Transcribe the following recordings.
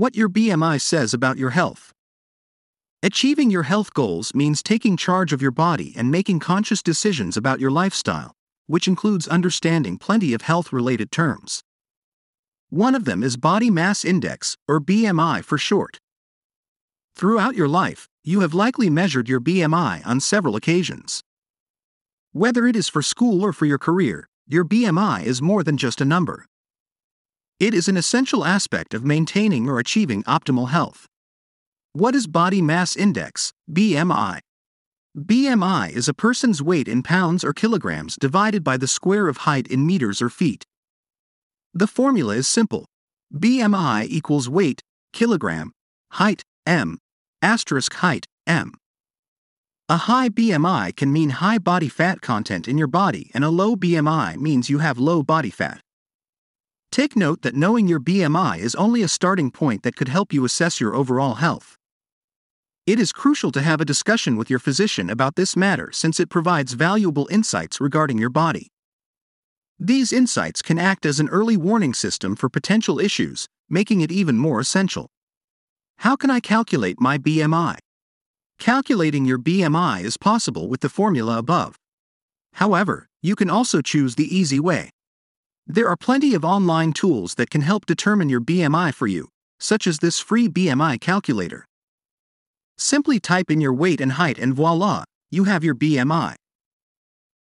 What your BMI says about your health. Achieving your health goals means taking charge of your body and making conscious decisions about your lifestyle, which includes understanding plenty of health related terms. One of them is Body Mass Index, or BMI for short. Throughout your life, you have likely measured your BMI on several occasions. Whether it is for school or for your career, your BMI is more than just a number. It is an essential aspect of maintaining or achieving optimal health. What is Body Mass Index, BMI? BMI is a person's weight in pounds or kilograms divided by the square of height in meters or feet. The formula is simple. BMI equals weight, kilogram, height, m, asterisk height, m. A high BMI can mean high body fat content in your body, and a low BMI means you have low body fat. Take note that knowing your BMI is only a starting point that could help you assess your overall health. It is crucial to have a discussion with your physician about this matter since it provides valuable insights regarding your body. These insights can act as an early warning system for potential issues, making it even more essential. How can I calculate my BMI? Calculating your BMI is possible with the formula above. However, you can also choose the easy way. There are plenty of online tools that can help determine your BMI for you, such as this free BMI calculator. Simply type in your weight and height, and voila, you have your BMI.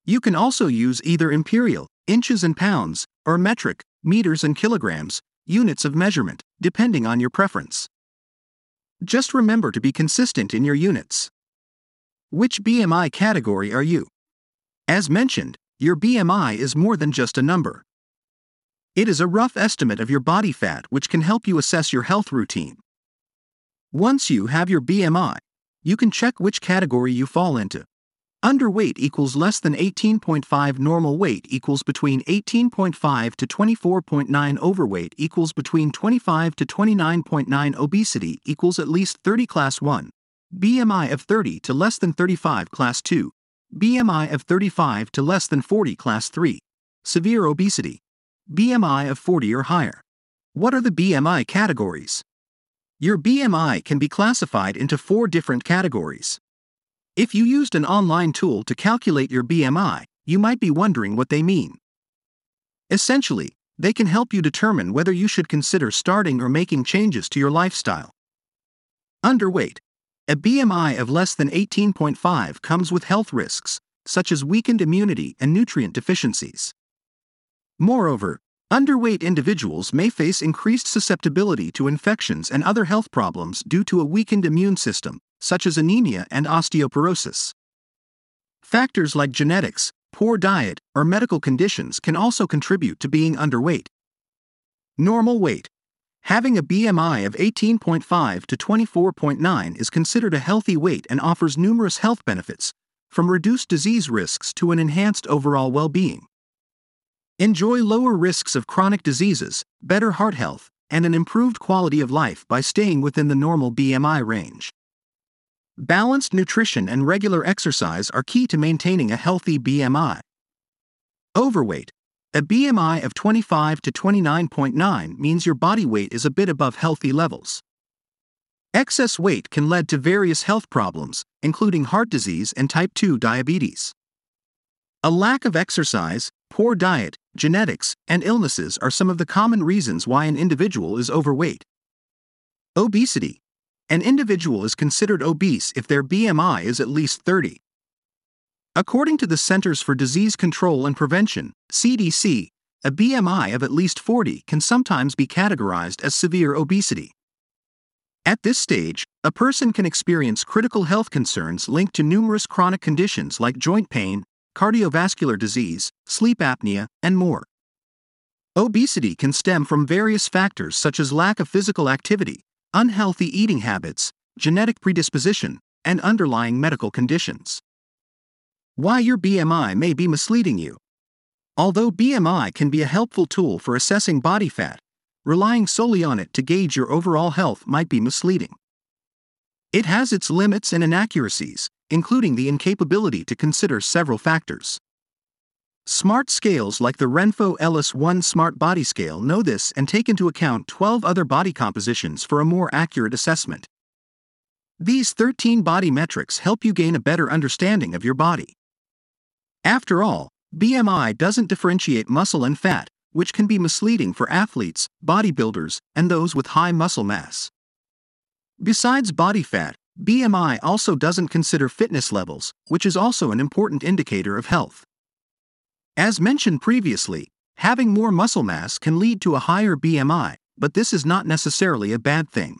You can also use either imperial, inches and pounds, or metric, meters and kilograms, units of measurement, depending on your preference. Just remember to be consistent in your units. Which BMI category are you? As mentioned, your BMI is more than just a number. It is a rough estimate of your body fat which can help you assess your health routine. Once you have your BMI, you can check which category you fall into. Underweight equals less than 18.5 normal weight equals between 18.5 to 24.9 overweight equals between 25 to 29.9 obesity equals at least 30 class 1 BMI of 30 to less than 35 class 2 BMI of 35 to less than 40 class 3 severe obesity BMI of 40 or higher what are the BMI categories your BMI can be classified into four different categories if you used an online tool to calculate your BMI, you might be wondering what they mean. Essentially, they can help you determine whether you should consider starting or making changes to your lifestyle. Underweight. A BMI of less than 18.5 comes with health risks, such as weakened immunity and nutrient deficiencies. Moreover, underweight individuals may face increased susceptibility to infections and other health problems due to a weakened immune system, such as anemia and osteoporosis. Factors like genetics, poor diet, or medical conditions can also contribute to being underweight. Normal weight. Having a BMI of 18.5 to 24.9 is considered a healthy weight and offers numerous health benefits, from reduced disease risks to an enhanced overall well being. Enjoy lower risks of chronic diseases, better heart health, and an improved quality of life by staying within the normal BMI range. Balanced nutrition and regular exercise are key to maintaining a healthy BMI. Overweight. A BMI of 25 to 29.9 means your body weight is a bit above healthy levels. Excess weight can lead to various health problems, including heart disease and type 2 diabetes. A lack of exercise, poor diet, genetics, and illnesses are some of the common reasons why an individual is overweight. Obesity. An individual is considered obese if their BMI is at least 30. According to the Centers for Disease Control and Prevention, CDC, a BMI of at least 40 can sometimes be categorized as severe obesity. At this stage, a person can experience critical health concerns linked to numerous chronic conditions like joint pain, cardiovascular disease, sleep apnea, and more. Obesity can stem from various factors such as lack of physical activity, unhealthy eating habits, genetic predisposition, and underlying medical conditions. Why your BMI may be misleading you. Although BMI can be a helpful tool for assessing body fat, relying solely on it to gauge your overall health might be misleading. It has its limits and inaccuracies, including the incapability to consider several factors. Smart scales like the Renpho Elis 1 Smart Body Scale know this and take into account 12 other body compositions for a more accurate assessment. These 13 body metrics help you gain a better understanding of your body. After all, BMI doesn't differentiate muscle and fat, which can be misleading for athletes, bodybuilders, and those with high muscle mass. Besides body fat, BMI also doesn't consider fitness levels, which is also an important indicator of health. As mentioned previously, having more muscle mass can lead to a higher BMI, but this is not necessarily a bad thing.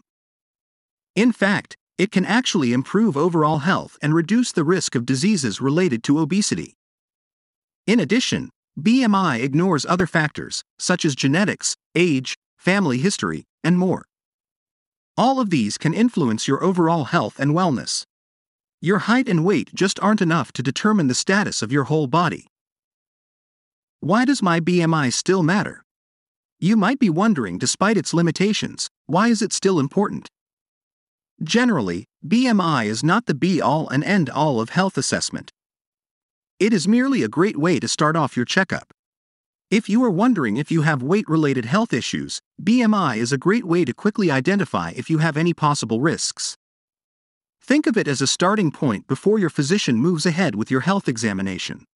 In fact, it can actually improve overall health and reduce the risk of diseases related to obesity. In addition, BMI ignores other factors, such as genetics, age, family history, and more. All of these can influence your overall health and wellness. Your height and weight just aren't enough to determine the status of your whole body. Why does my BMI still matter? You might be wondering, despite its limitations, why is it still important? Generally, BMI is not the be all and end all of health assessment. It is merely a great way to start off your checkup. If you are wondering if you have weight related health issues, BMI is a great way to quickly identify if you have any possible risks. Think of it as a starting point before your physician moves ahead with your health examination.